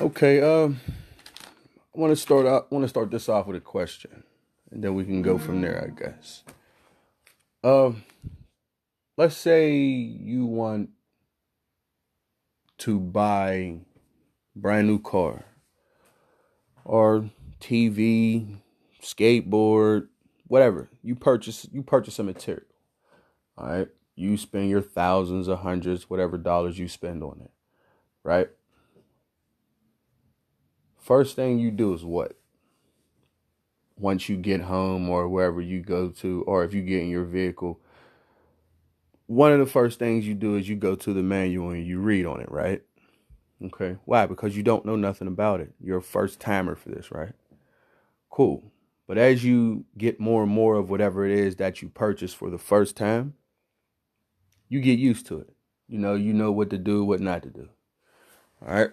Okay, um, I want to start out. Want to start this off with a question, and then we can go from there, I guess. Um, let's say you want to buy brand new car or TV, skateboard, whatever. You purchase you purchase a material. All right? You spend your thousands or hundreds, whatever dollars you spend on it. Right? First thing you do is what? once you get home or wherever you go to, or if you get in your vehicle, one of the first things you do is you go to the manual and you read on it, right? Okay. Why? Because you don't know nothing about it. You're a first timer for this, right? Cool. But as you get more and more of whatever it is that you purchase for the first time, you get used to it. You know, you know what to do, what not to do. All right.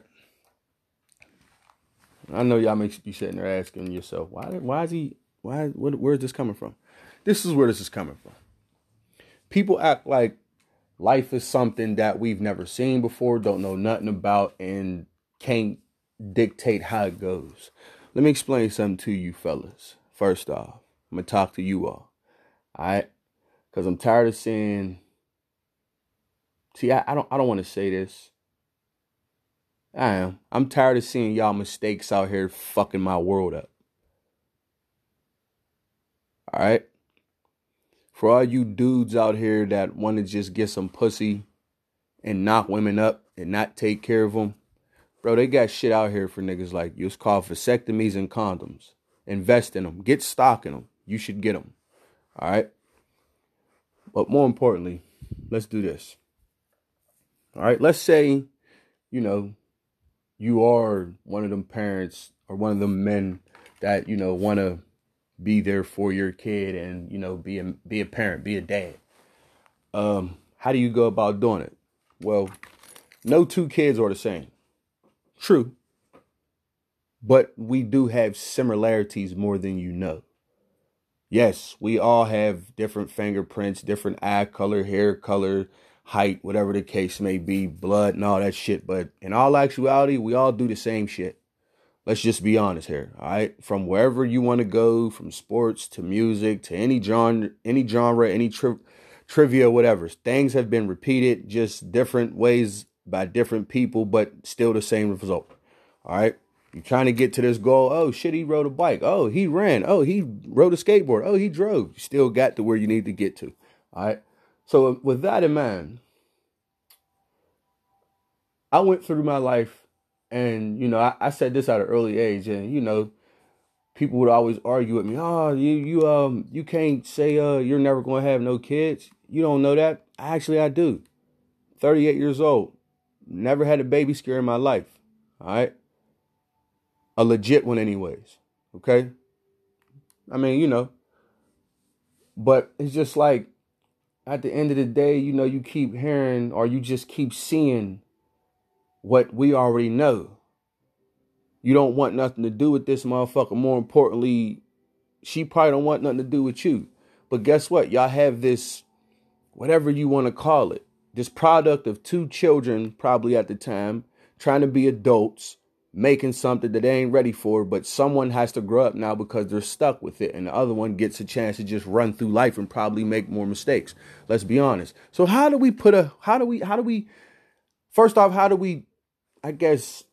I know y'all may be sitting there asking yourself, why? Why is he? Why? What, where's this coming from? This is where this is coming from. People act like life is something that we've never seen before, don't know nothing about, and can't dictate how it goes. Let me explain something to you, fellas. First off, I'm gonna talk to you all. All right, because I'm tired of seeing. See, I, I don't. I don't want to say this I am. I'm tired of seeing y'all mistakes out here fucking my world up. All right? For all you dudes out here that want to just get some pussy and knock women up and not take care of them, bro, they got shit out here for niggas like you. It's called vasectomies and condoms. Invest in them. Get stock in them. You should get them. All right? But more importantly, let's do this. All right? Let's say, you know, you are one of them parents or one of them men that you know want to be there for your kid and you know be a be a parent, be a dad. Um, how do you go about doing it? Well, no two kids are the same. True. But we do have similarities more than you know. Yes, we all have different fingerprints, different eye color, hair color, height, whatever the case may be, blood and all that shit. But in all actuality, we all do the same shit. Let's just be honest here, all right? From wherever you want to go, from sports to music to any genre, any genre, any tri- trivia, whatever. Things have been repeated, just different ways by different people, but still the same result. All right. You're trying to get to this goal. Oh shit, he rode a bike. Oh, he ran. Oh, he rode a skateboard. Oh, he drove. You still got to where you need to get to. All right. So with that in mind, I went through my life and you know, I, I said this at an early age and you know, people would always argue with me, oh, you you um you can't say uh you're never gonna have no kids. You don't know that. Actually I do. 38 years old. Never had a baby scare in my life. All right. A legit one, anyways. Okay. I mean, you know. But it's just like at the end of the day, you know, you keep hearing or you just keep seeing what we already know. You don't want nothing to do with this motherfucker. More importantly, she probably don't want nothing to do with you. But guess what? Y'all have this, whatever you want to call it, this product of two children, probably at the time, trying to be adults, making something that they ain't ready for, but someone has to grow up now because they're stuck with it, and the other one gets a chance to just run through life and probably make more mistakes. Let's be honest. So how do we put a how do we how do we first off, how do we I guess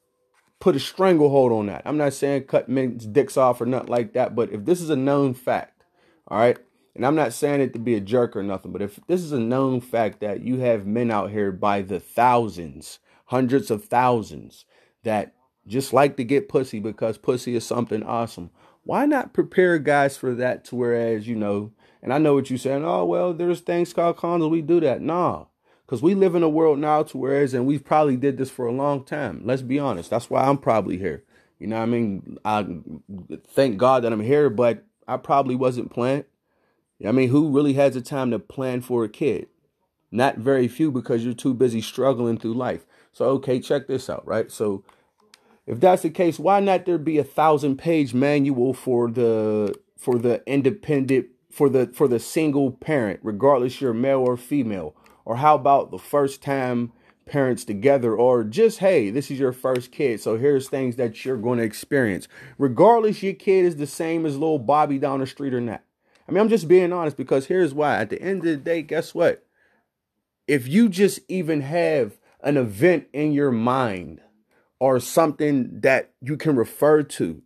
put a stranglehold on that? I'm not saying cut men's dicks off or nothing like that, but if this is a known fact, all right, and I'm not saying it to be a jerk or nothing, but if this is a known fact that you have men out here by the thousands, hundreds of thousands that just like to get pussy because pussy is something awesome. Why not prepare guys for that to whereas, you know, and I know what you're saying, oh, well, there's things called condoms, we do that. Nah. Because we live in a world now to whereas, and we've probably did this for a long time. Let's be honest. That's why I'm probably here. You know I mean? I thank God that I'm here, but I probably wasn't planned. I mean, who really has the time to plan for a kid? Not very few because you're too busy struggling through life. So, okay, check this out, right? So, if that's the case, why not there be a thousand page manual for the for the independent for the for the single parent, regardless you're male or female? Or how about the first time parents together? Or just hey this is your first kid so here's things that you're going to experience. Regardless your kid is the same as little bobby down the street or not. I mean i'm just being honest because here's why. At the end of the day guess what? If you just even have an event in your mind or something that you can refer to,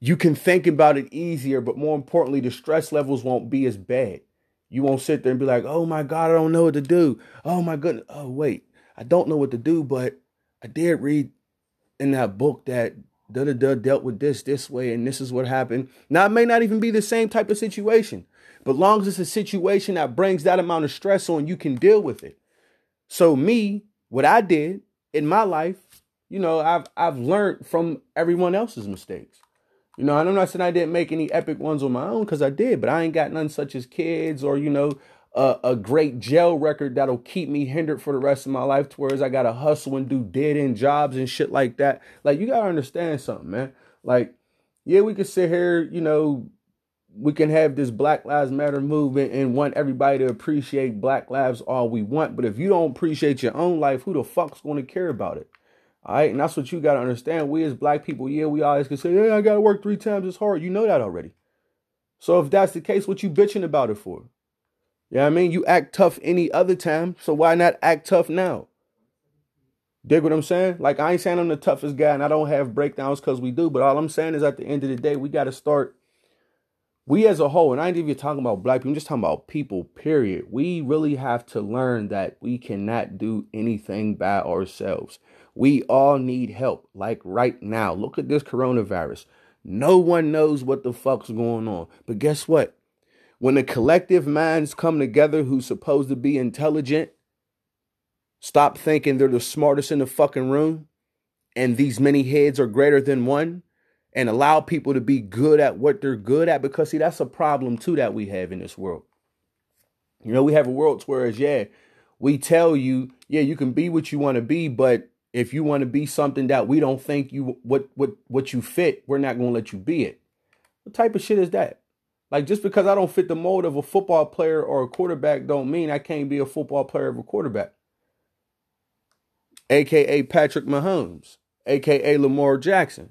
you can think about it easier, but more importantly, the stress levels won't be as bad. You won't sit there and be like, oh my God, I don't know what to do. Oh my goodness. Oh, wait, I don't know what to do, but I did read in that book that da da da dealt with this this way and this is what happened. Now, it may not even be the same type of situation, but long as it's a situation that brings that amount of stress on, you can deal with it. So me, what I did in my life, you know, I've I've learned from everyone else's mistakes. You know, and I'm not saying I didn't make any epic ones on my own because I did, but I ain't got none such as kids or you know a, a great jail record that'll keep me hindered for the rest of my life. Whereas I gotta hustle and do dead end jobs and shit like that. Like you gotta understand something, man. Like yeah, we could sit here, you know, we can have this Black Lives Matter movement and want everybody to appreciate Black lives all we want. But if you don't appreciate your own life, who the fuck's going to care about it? All right. And that's what you got to understand. We as black people, yeah, we always can say, hey, I got to work three times as hard. You know that already. So if that's the case, what you bitching about it for? Yeah, you know I mean, you act tough any other time. So why not act tough now? Dig what I'm saying? Like I ain't saying I'm the toughest guy and I don't have breakdowns because we do, but all I'm saying is at the end of the day, we got to start we as a whole, and I ain't even talking about black people, I'm just talking about people, period. We really have to learn that we cannot do anything by ourselves. We all need help, like right now. Look at this coronavirus. No one knows what the fuck's going on. But guess what? When the collective minds come together who's supposed to be intelligent, stop thinking they're the smartest in the fucking room, and these many heads are greater than one, and allow people to be good at what they're good at because see that's a problem too that we have in this world you know we have a world where yeah we tell you yeah you can be what you want to be but if you want to be something that we don't think you what what what you fit we're not going to let you be it what type of shit is that like just because i don't fit the mold of a football player or a quarterback don't mean i can't be a football player or a quarterback aka patrick mahomes aka lamar jackson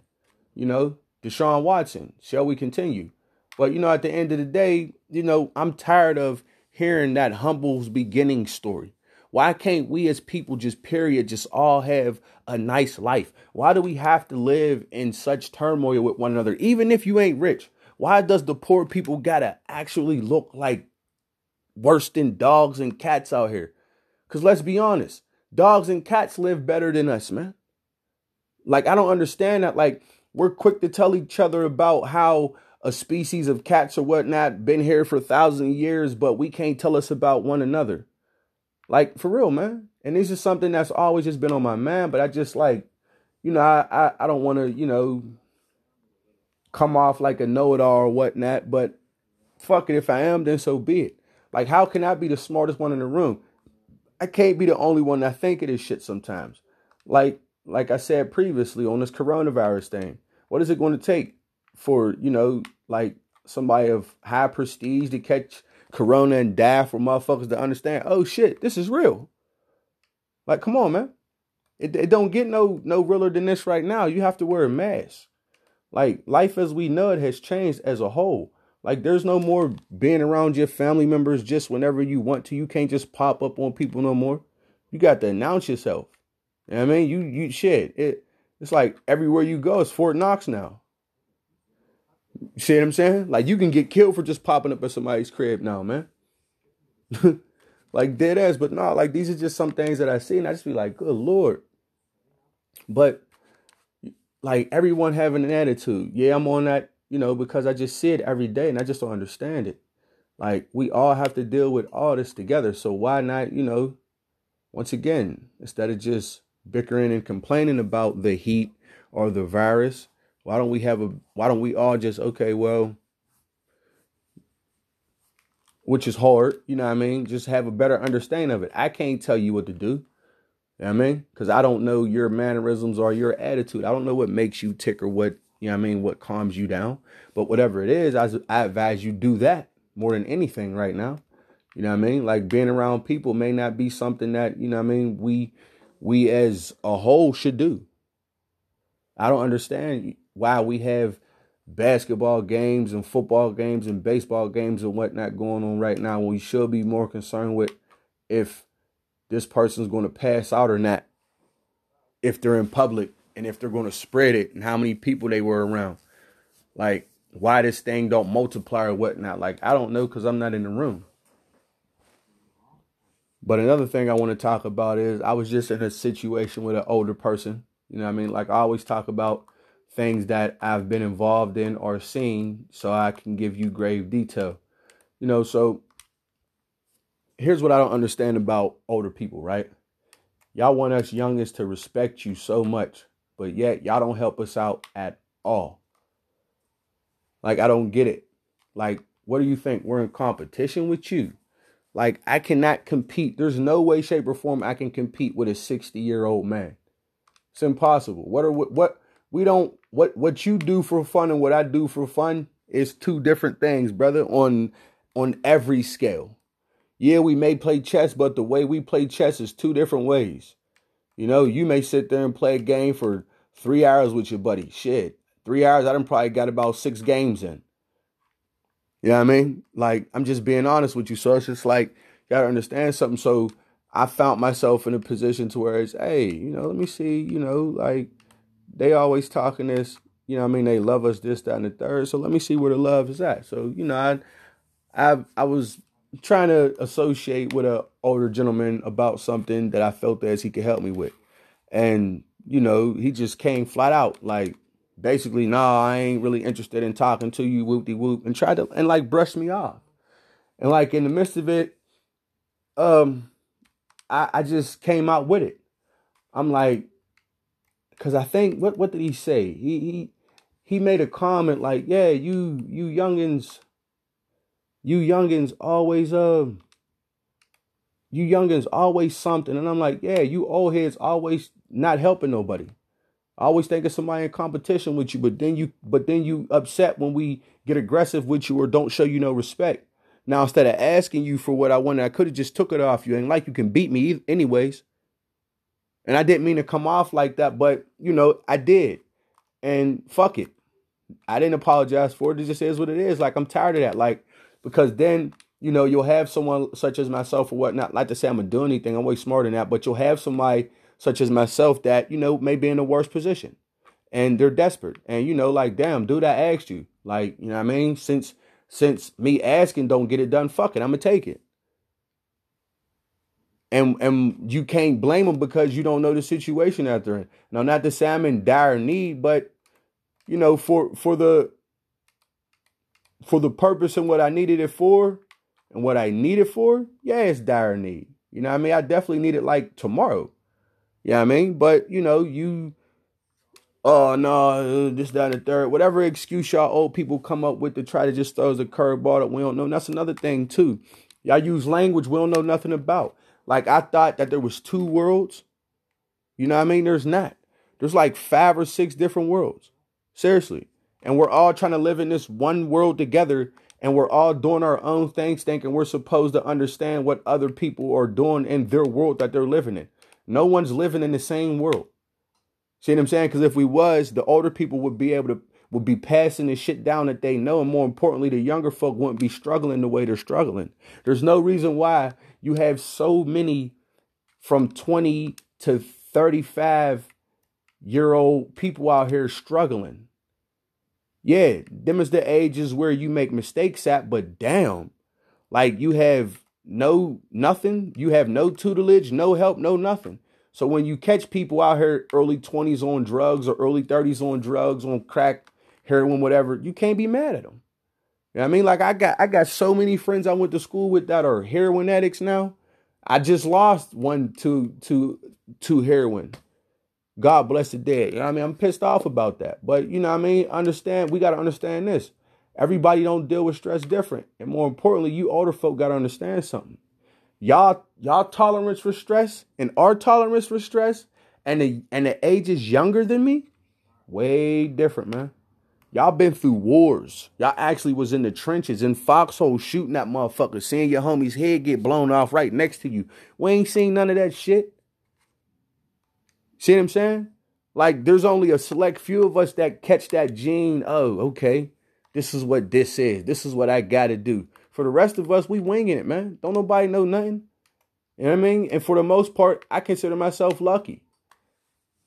you know, Deshaun Watson. Shall we continue? But you know, at the end of the day, you know, I'm tired of hearing that humble's beginning story. Why can't we as people just period just all have a nice life? Why do we have to live in such turmoil with one another? Even if you ain't rich, why does the poor people gotta actually look like worse than dogs and cats out here? Cause let's be honest, dogs and cats live better than us, man. Like I don't understand that. Like we're quick to tell each other about how a species of cats or whatnot been here for thousands of years, but we can't tell us about one another. Like for real, man. And this is something that's always just been on my mind, but I just like, you know, I I, I don't want to, you know, come off like a know-it-all or whatnot, but fuck it, if I am, then so be it. Like, how can I be the smartest one in the room? I can't be the only one that think of this shit sometimes. Like, like I said previously on this coronavirus thing. What is it going to take for, you know, like somebody of high prestige to catch corona and die for motherfuckers to understand, oh shit, this is real. Like, come on, man. It, it don't get no no realer than this right now. You have to wear a mask. Like life as we know it has changed as a whole. Like there's no more being around your family members just whenever you want to. You can't just pop up on people no more. You got to announce yourself. You know I mean, you you shit. It it's like everywhere you go, it's Fort Knox now. See what I'm saying? Like you can get killed for just popping up at somebody's crib now, man. like dead ass, but no, like these are just some things that I see, and I just be like, good lord. But like everyone having an attitude. Yeah, I'm on that, you know, because I just see it every day and I just don't understand it. Like we all have to deal with all this together. So why not, you know, once again, instead of just bickering and complaining about the heat or the virus, why don't we have a why don't we all just okay, well, which is hard, you know what I mean? Just have a better understanding of it. I can't tell you what to do. You know what I mean? Because I don't know your mannerisms or your attitude. I don't know what makes you tick or what, you know what I mean, what calms you down. But whatever it is, I, I advise you do that more than anything right now. You know what I mean? Like being around people may not be something that, you know what I mean, we we as a whole should do. I don't understand why we have basketball games and football games and baseball games and whatnot going on right now when we should be more concerned with if this person's going to pass out or not, if they're in public and if they're going to spread it and how many people they were around. Like, why this thing don't multiply or whatnot. Like, I don't know because I'm not in the room. But another thing I want to talk about is I was just in a situation with an older person. You know I mean? Like I always talk about things that I've been involved in or seen so I can give you grave detail. You know, so here's what I don't understand about older people, right? Y'all want us youngest to respect you so much, but yet y'all don't help us out at all. Like I don't get it. Like what do you think? We're in competition with you. Like I cannot compete. There's no way, shape, or form I can compete with a 60 year old man. It's impossible. What are what, what we don't what what you do for fun and what I do for fun is two different things, brother. On on every scale. Yeah, we may play chess, but the way we play chess is two different ways. You know, you may sit there and play a game for three hours with your buddy. Shit, three hours. I done probably got about six games in. You know what I mean? Like, I'm just being honest with you. So it's just like, you gotta understand something. So I found myself in a position to where it's, hey, you know, let me see, you know, like they always talking this, you know I mean? They love us this, that, and the third. So let me see where the love is at. So, you know, I I I was trying to associate with an older gentleman about something that I felt as he could help me with. And, you know, he just came flat out like, basically, nah, I ain't really interested in talking to you, whoop de whoop, and tried to and like brush me off. And like in the midst of it, um, I, I just came out with it. I'm like, cause I think what what did he say? He he he made a comment like, yeah, you you youngins, you youngins always um you youngins always something. And I'm like, yeah, you old heads always not helping nobody. Always thinking somebody in competition with you, but then you but then you upset when we get aggressive with you or don't show you no respect. Now instead of asking you for what I wanted, I could have just took it off you. And like you can beat me anyways. And I didn't mean to come off like that, but you know, I did. And fuck it. I didn't apologize for it. It just is what it is. Like I'm tired of that. Like, because then, you know, you'll have someone such as myself or whatnot, like to say I'm gonna do anything, I'm way smarter than that, but you'll have somebody such as myself that, you know, may be in a worse position. And they're desperate. And you know, like, damn, dude, I asked you. Like, you know what I mean? Since since me asking don't get it done, fuck it, I'm gonna take it. And and you can't blame them because you don't know the situation that they're in. Now, not to say I'm in dire need, but you know, for for the for the purpose and what I needed it for and what I need it for, yeah, it's dire need. You know what I mean? I definitely need it like tomorrow. You know I mean? But you know, you oh no, this, that, and the third, whatever excuse y'all old people come up with to try to just throw us a curveball that we don't know. That's another thing too. Y'all use language we don't know nothing about. Like I thought that there was two worlds. You know what I mean? There's not. There's like five or six different worlds. Seriously. And we're all trying to live in this one world together and we're all doing our own things thinking we're supposed to understand what other people are doing in their world that they're living in. No one's living in the same world. See what I'm saying? Because if we was, the older people would be able to would be passing the shit down that they know, and more importantly, the younger folk wouldn't be struggling the way they're struggling. There's no reason why you have so many from 20 to 35 year old people out here struggling. Yeah, them is the ages where you make mistakes at, but damn, like you have no nothing. You have no tutelage, no help, no nothing. So when you catch people out here early 20s on drugs or early 30s on drugs, on crack, heroin, whatever, you can't be mad at them. You know I mean? Like I got I got so many friends I went to school with that are heroin addicts now. I just lost one to to to heroin. God bless the dead. You know what I mean? I'm pissed off about that. But you know what I mean? Understand, we gotta understand this. Everybody don't deal with stress different. And more importantly, you older folk gotta understand something. Y'all, y'all tolerance for stress and our tolerance for stress and the and the age is younger than me, way different, man. Y'all been through wars. Y'all actually was in the trenches in foxhole shooting that motherfucker, seeing your homie's head get blown off right next to you. We ain't seen none of that shit. See what I'm saying? Like there's only a select few of us that catch that gene. Oh, okay. This is what this is. This is what I gotta do. For the rest of us, we winging it, man. Don't nobody know nothing. You know what I mean? And for the most part, I consider myself lucky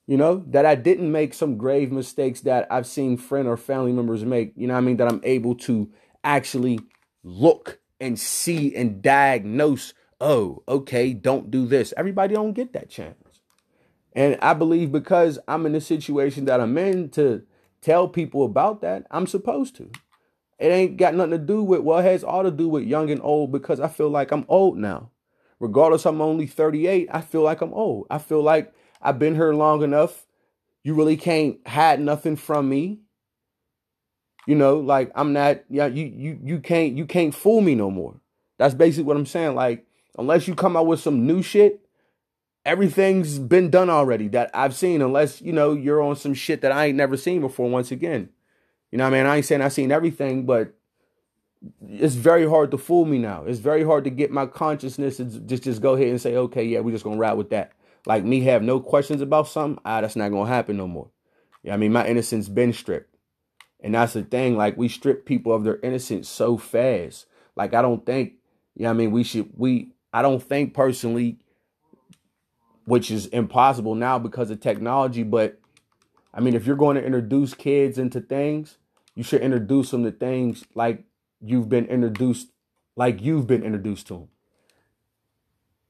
you know, that I didn't make some grave mistakes that I've seen friend or family members make, you know I mean, that I'm able to actually look and see and diagnose, oh, okay, don't do this. Everybody don't get that chance. And I believe because I'm in the situation that I'm in to tell people about that, I'm supposed to. It ain't got nothing to do with, well, it has all to do with young and old because I feel like I'm old now. Regardless, I'm only 38, I feel like I'm old. I feel like I've been here long enough. You really can't hide nothing from me. You know, like I'm not yeah, you you you can't you can't fool me no more. That's basically what I'm saying. Like, unless you come out with some new shit, everything's been done already that I've seen, unless, you know, you're on some shit that I ain't never seen before once again. You know what I mean? I ain't saying I've seen everything, but it's very hard to fool me now. It's very hard to get my consciousness to just, just go ahead and say, okay, yeah, we're just gonna ride with that like me have no questions about something, ah, that's not gonna happen no more. Yeah, I mean, my innocence been stripped. And that's the thing, like we strip people of their innocence so fast. Like I don't think, yeah, I mean, we should we I don't think personally, which is impossible now because of technology, but I mean, if you're going to introduce kids into things, you should introduce them to things like you've been introduced, like you've been introduced to them.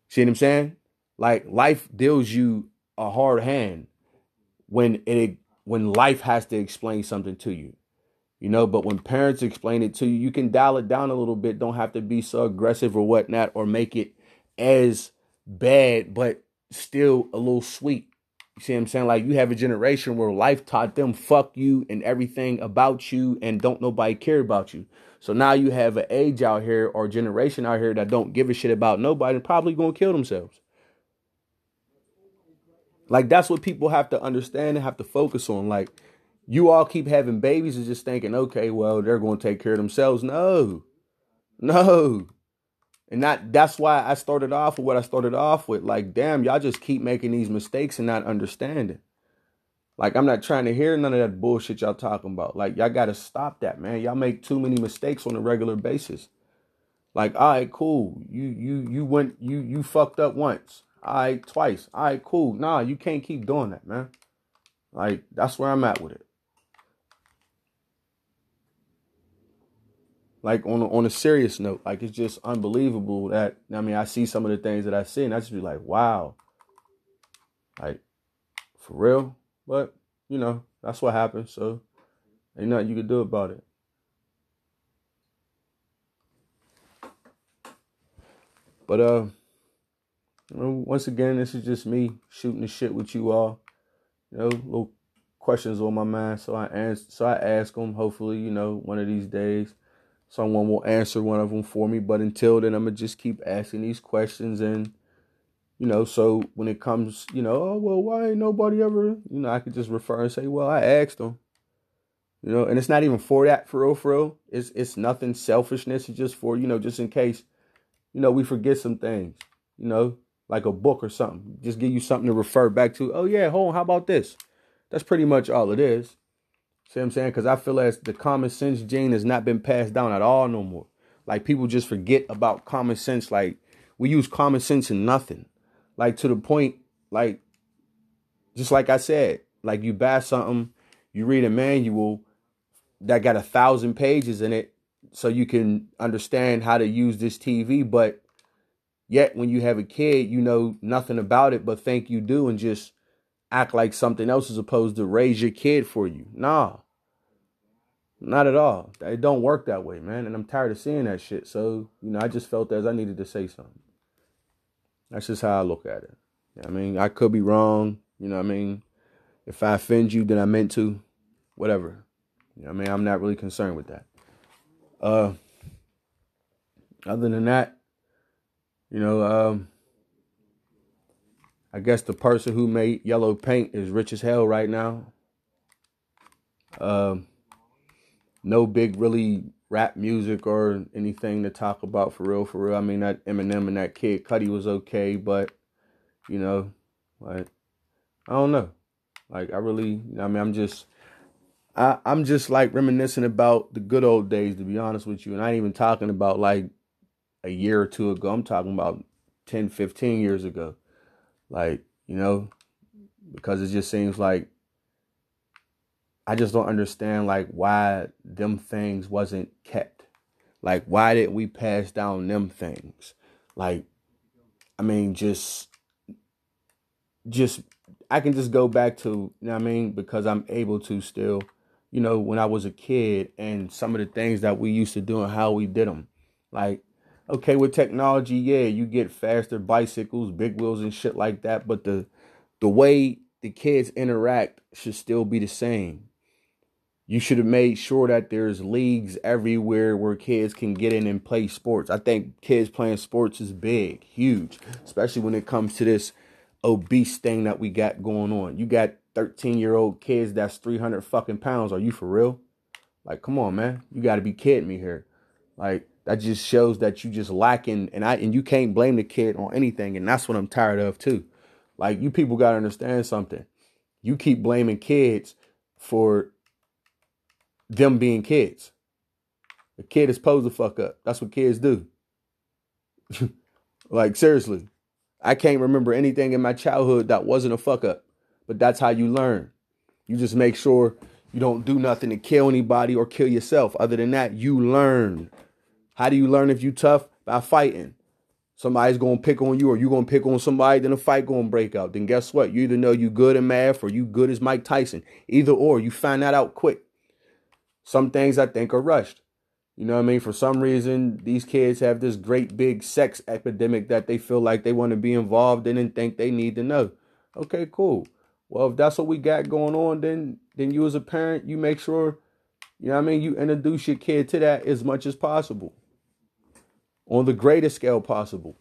See what I'm saying? Like life deals you a hard hand when it when life has to explain something to you. You know, but when parents explain it to you, you can dial it down a little bit. Don't have to be so aggressive or whatnot, or make it as bad, but still a little sweet. You see what I'm saying? Like you have a generation where life taught them fuck you and everything about you and don't nobody care about you. So now you have an age out here or generation out here that don't give a shit about nobody and probably gonna kill themselves. Like that's what people have to understand and have to focus on. Like you all keep having babies and just thinking, okay, well, they're going to take care of themselves. No, no. And that that's why I started off with what I started off with. Like, damn, y'all just keep making these mistakes and not understanding. Like, I'm not trying to hear none of that bullshit y'all talking about. Like, y'all gotta stop that, man. Y'all make too many mistakes on a regular basis. Like, all right, cool. You you you went you you fucked up once. All right, twice. All right, cool. Nah, you can't keep doing that, man. Like, that's where I'm at with it. Like on a, on a serious note, like it's just unbelievable that I mean I see some of the things that I see and I just be like, wow, like for real. But you know that's what happens, so ain't nothing you can do about it. But uh, once again, this is just me shooting the shit with you all. You know, little questions on my mind, so I answer, so I ask them. Hopefully, you know, one of these days, someone will answer one of them for me. But until then, I'm gonna just keep asking these questions, and you know, so when it comes, you know, oh well, why ain't nobody ever, you know, I could just refer and say, well, I asked them. You know, and it's not even for that, for real, for real. It's it's nothing selfishness. It's just for you know, just in case, you know, we forget some things. You know, like a book or something. Just give you something to refer back to. Oh yeah, hold on, how about this? That's pretty much all it is. See what I'm saying? Because I feel as the common sense gene has not been passed down at all no more. Like people just forget about common sense. Like we use common sense in nothing. Like to the point, like just like I said, like you buy something, you read a manual that got a thousand pages in it, so you can understand how to use this TV, but Yet when you have a kid, you know nothing about it, but think you do and just act like something else as opposed to raise your kid for you. Nah. Not at all. It don't work that way, man. And I'm tired of seeing that shit. So, you know, I just felt as I needed to say something. That's just how I look at it. I mean, I could be wrong. You know what I mean? If I offend you, then I meant to. Whatever. You know what I mean? I'm not really concerned with that. Uh, other than that, you know, um, I guess the person who made yellow paint is rich as hell right now. Um, no big really rap music or anything to talk about for real, for real. I mean that Eminem and that Kid Cudi was okay, but you know, like I don't know. Like I really, I mean, I'm just, I, I'm just like reminiscing about the good old days, to be honest with you. And I ain't even talking about like a year or two ago. I'm talking about 10, 15 years ago. Like, you know, because it just seems like I just don't understand like why them things wasn't kept. Like why didn't we pass down them things? Like I mean just just I can just go back to, you know I mean, because I'm able to still, you know, when I was a kid and some of the things that we used to do and how we did them. Like okay, with technology, yeah, you get faster bicycles, big wheels and shit like that, but the the way the kids interact should still be the same. You should have made sure that there's leagues everywhere where kids can get in and play sports. I think kids playing sports is big, huge, especially when it comes to this obese thing that we got going on. You got 13 year old kids that's 300 fucking pounds. Are you for real? Like, come on, man. You got to be kidding me here. Like, that just shows that you just lacking and I and you can't blame the kid on anything and that's what I'm tired of too. Like you people got to understand something. You keep blaming kids for them being kids. A kid is supposed to fuck up. That's what kids do. like seriously. I can't remember anything in my childhood that wasn't a fuck up. But that's how you learn. You just make sure you don't do nothing to kill anybody or kill yourself. Other than that, you learn. How do you learn if you tough? By fighting. Somebody's gonna pick on you or you gonna pick on somebody, then a fight gonna break out. Then guess what? You either know you good in math or you good as Mike Tyson. Either or, you find that out quick. Some things I think are rushed. You know what I mean? For some reason, these kids have this great big sex epidemic that they feel like they want to be involved in and think they need to know. Okay, cool. Well, if that's what we got going on, then then you as a parent, you make sure, you know what I mean, you introduce your kid to that as much as possible on the greatest scale possible.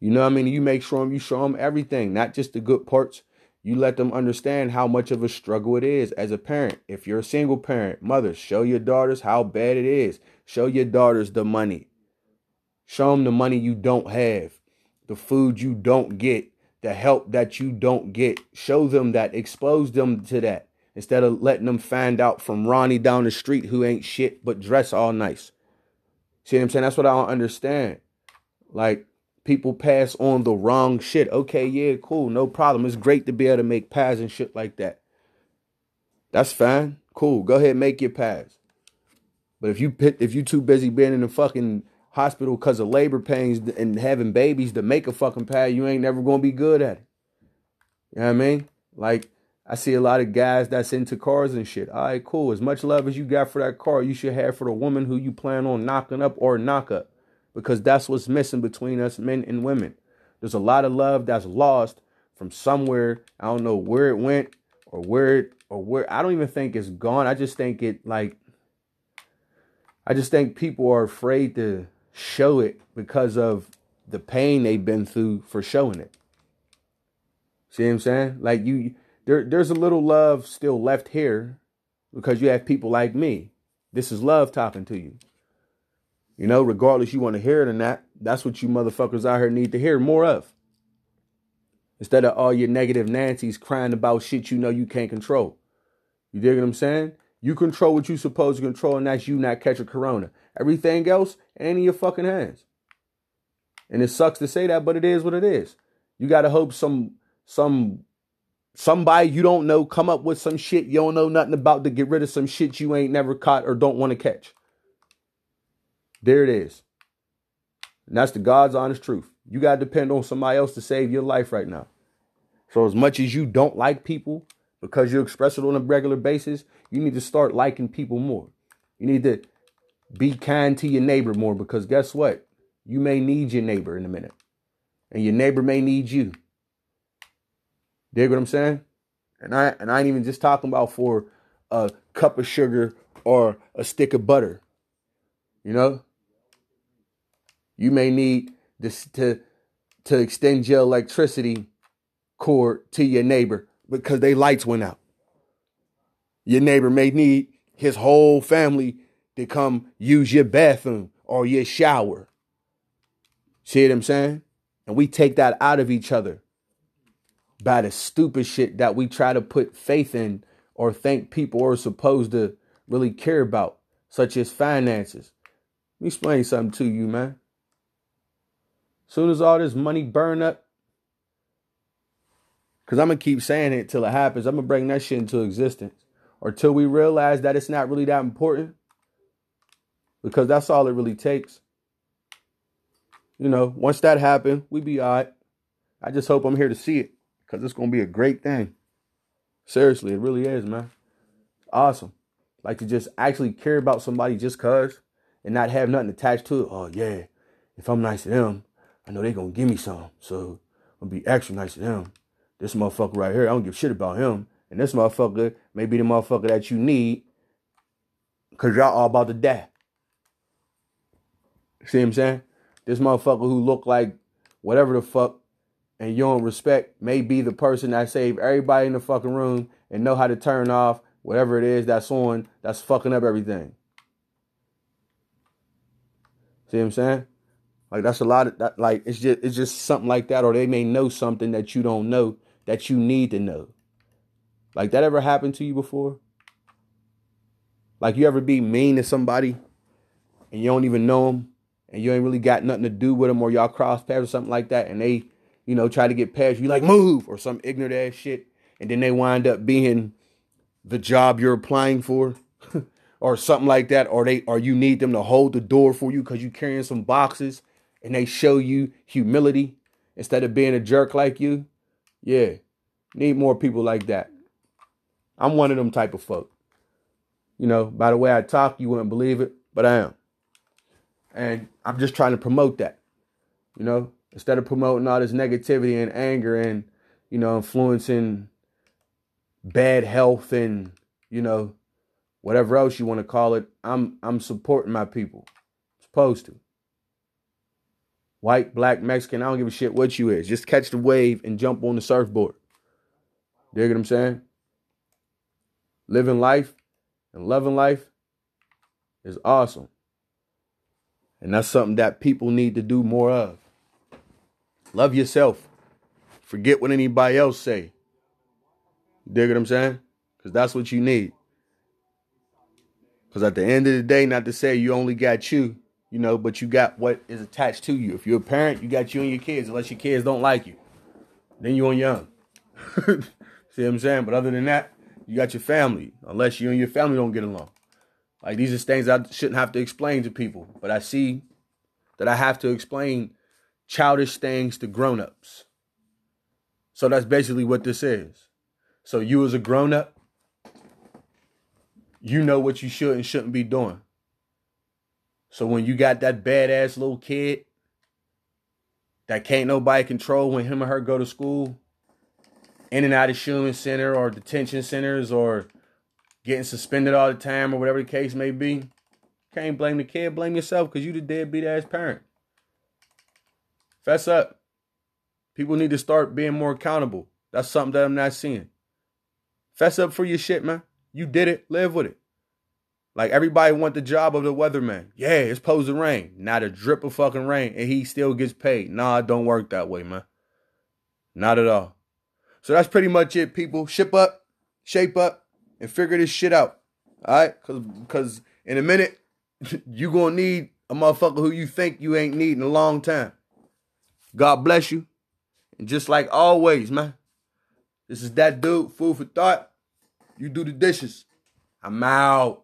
You know what I mean? You make sure them, you show them everything, not just the good parts. You let them understand how much of a struggle it is as a parent. If you're a single parent, mothers, show your daughters how bad it is. Show your daughters the money. Show them the money you don't have, the food you don't get, the help that you don't get. Show them that, expose them to that instead of letting them find out from Ronnie down the street who ain't shit but dress all nice. See what I'm saying? That's what I don't understand. Like people pass on the wrong shit. Okay, yeah, cool, no problem. It's great to be able to make pies and shit like that. That's fine. Cool. Go ahead, make your pies. But if you if you too busy being in the fucking hospital because of labor pains and having babies to make a fucking pie, you ain't never gonna be good at it. You know what I mean? Like I see a lot of guys that's into cars and shit. All right, cool. As much love as you got for that car, you should have for the woman who you plan on knocking up or knock up. Because that's what's missing between us men and women. There's a lot of love that's lost from somewhere. I don't know where it went or where it or where I don't even think it's gone. I just think it like I just think people are afraid to show it because of the pain they've been through for showing it. See what I'm saying? Like you there there's a little love still left here because you have people like me. This is love talking to you. You know, regardless you want to hear it or not, that's what you motherfuckers out here need to hear more of. Instead of all your negative Nancy's crying about shit you know you can't control. You dig what I'm saying? You control what you supposed to control, and that's you not catching corona. Everything else ain't in your fucking hands. And it sucks to say that, but it is what it is. You gotta hope some some somebody you don't know come up with some shit you don't know nothing about to get rid of some shit you ain't never caught or don't want to catch. There it is. And that's the God's honest truth. You got to depend on somebody else to save your life right now. So, as much as you don't like people because you express it on a regular basis, you need to start liking people more. You need to be kind to your neighbor more because guess what? You may need your neighbor in a minute. and your neighbor may need you. Dig what I'm saying? And I and I ain't even just talking about for a cup of sugar or a stick of butter. You know? You may need this to to extend your electricity cord to your neighbor because they lights went out. Your neighbor may need his whole family to come use your bathroom or your shower. See what I'm saying? And we take that out of each other by the stupid shit that we try to put faith in or think people are supposed to really care about, such as finances. Let me explain something to you, man. Soon as all this money burn up, because I'm going to keep saying it till it happens, I'm going to bring that shit into existence. Or till we realize that it's not really that important. Because that's all it really takes. You know, once that happened, we be all right. I just hope I'm here to see it because it's going to be a great thing. Seriously, it really is, man. Awesome. Like to just actually care about somebody just cause and not have nothing attached to it. Oh, yeah. If I'm nice to them, I know they're going to give me some. So I'm going to be extra nice to them. This motherfucker right here, I don't give shit about him. And this motherfucker may be the motherfucker that you need because y'all all about to die. See what I'm saying? This motherfucker who look like whatever the fuck and you don't respect may be the person that saved everybody in the fucking room and know how to turn off whatever it is that's on that's fucking up everything. See what I'm saying? Like that's a lot of that like it's just it's just something like that, or they may know something that you don't know that you need to know. Like that ever happened to you before? Like you ever be mean to somebody and you don't even know them and you ain't really got nothing to do with them or y'all cross paths or something like that and they, you know, try to get past you like move or some ignorant ass shit and then they wind up being the job you're applying for or something like that or they or you need them to hold the door for you cuz you're carrying some boxes and they show you humility instead of being a jerk like you. Yeah. Need more people like that. I'm one of them type of folk. You know, by the way I talk, you wouldn't believe it, but I am. And I'm just trying to promote that. You know, instead of promoting all this negativity and anger and, you know, influencing bad health and, you know, whatever else you want to call it, I'm I'm supporting my people. Supposed to. White, black, Mexican, I don't give a shit what you is. Just catch the wave and jump on the surfboard. You get what I'm saying? living life and loving life is awesome. And that's something that people need to do more of. Love yourself. Forget what anybody else say. Dig what I'm saying? Because that's what you need. Because at the end of the day, not to say you only got you, you know, but you got what is attached to you. If you're a parent, you got you and your kids, unless your kids don't like you. Then you're on your own. See what I'm saying? But other than that, you got your family, unless you and your family don't get along. Like these are things I shouldn't have to explain to people, but I see that I have to explain childish things to grown-ups. So that's basically what this is. So you as a grown-up, you know what you should and shouldn't be doing. So when you got that badass little kid that can't nobody control when him or her go to school, in and out of Schumann Center or detention centers or getting suspended all the time or whatever the case may be. Can't blame the kid, blame yourself because you the deadbeat ass parent. Fess up. People need to start being more accountable. That's something that I'm not seeing. Fess up for your shit, man. You did it. Live with it. Like everybody want the job of the weatherman. Yeah, it's supposed to rain. Not a drip of fucking rain, and he still gets paid. Nah, it don't work that way, man. Not at all. So that's pretty much it, people. Ship up, shape up, and figure this shit out. All right? Because because in a minute, you to need a motherfucker who you think you ain't need in a long time. God bless you. And just like always, man, this is that dude, food for thought. You do the dishes. I'm out.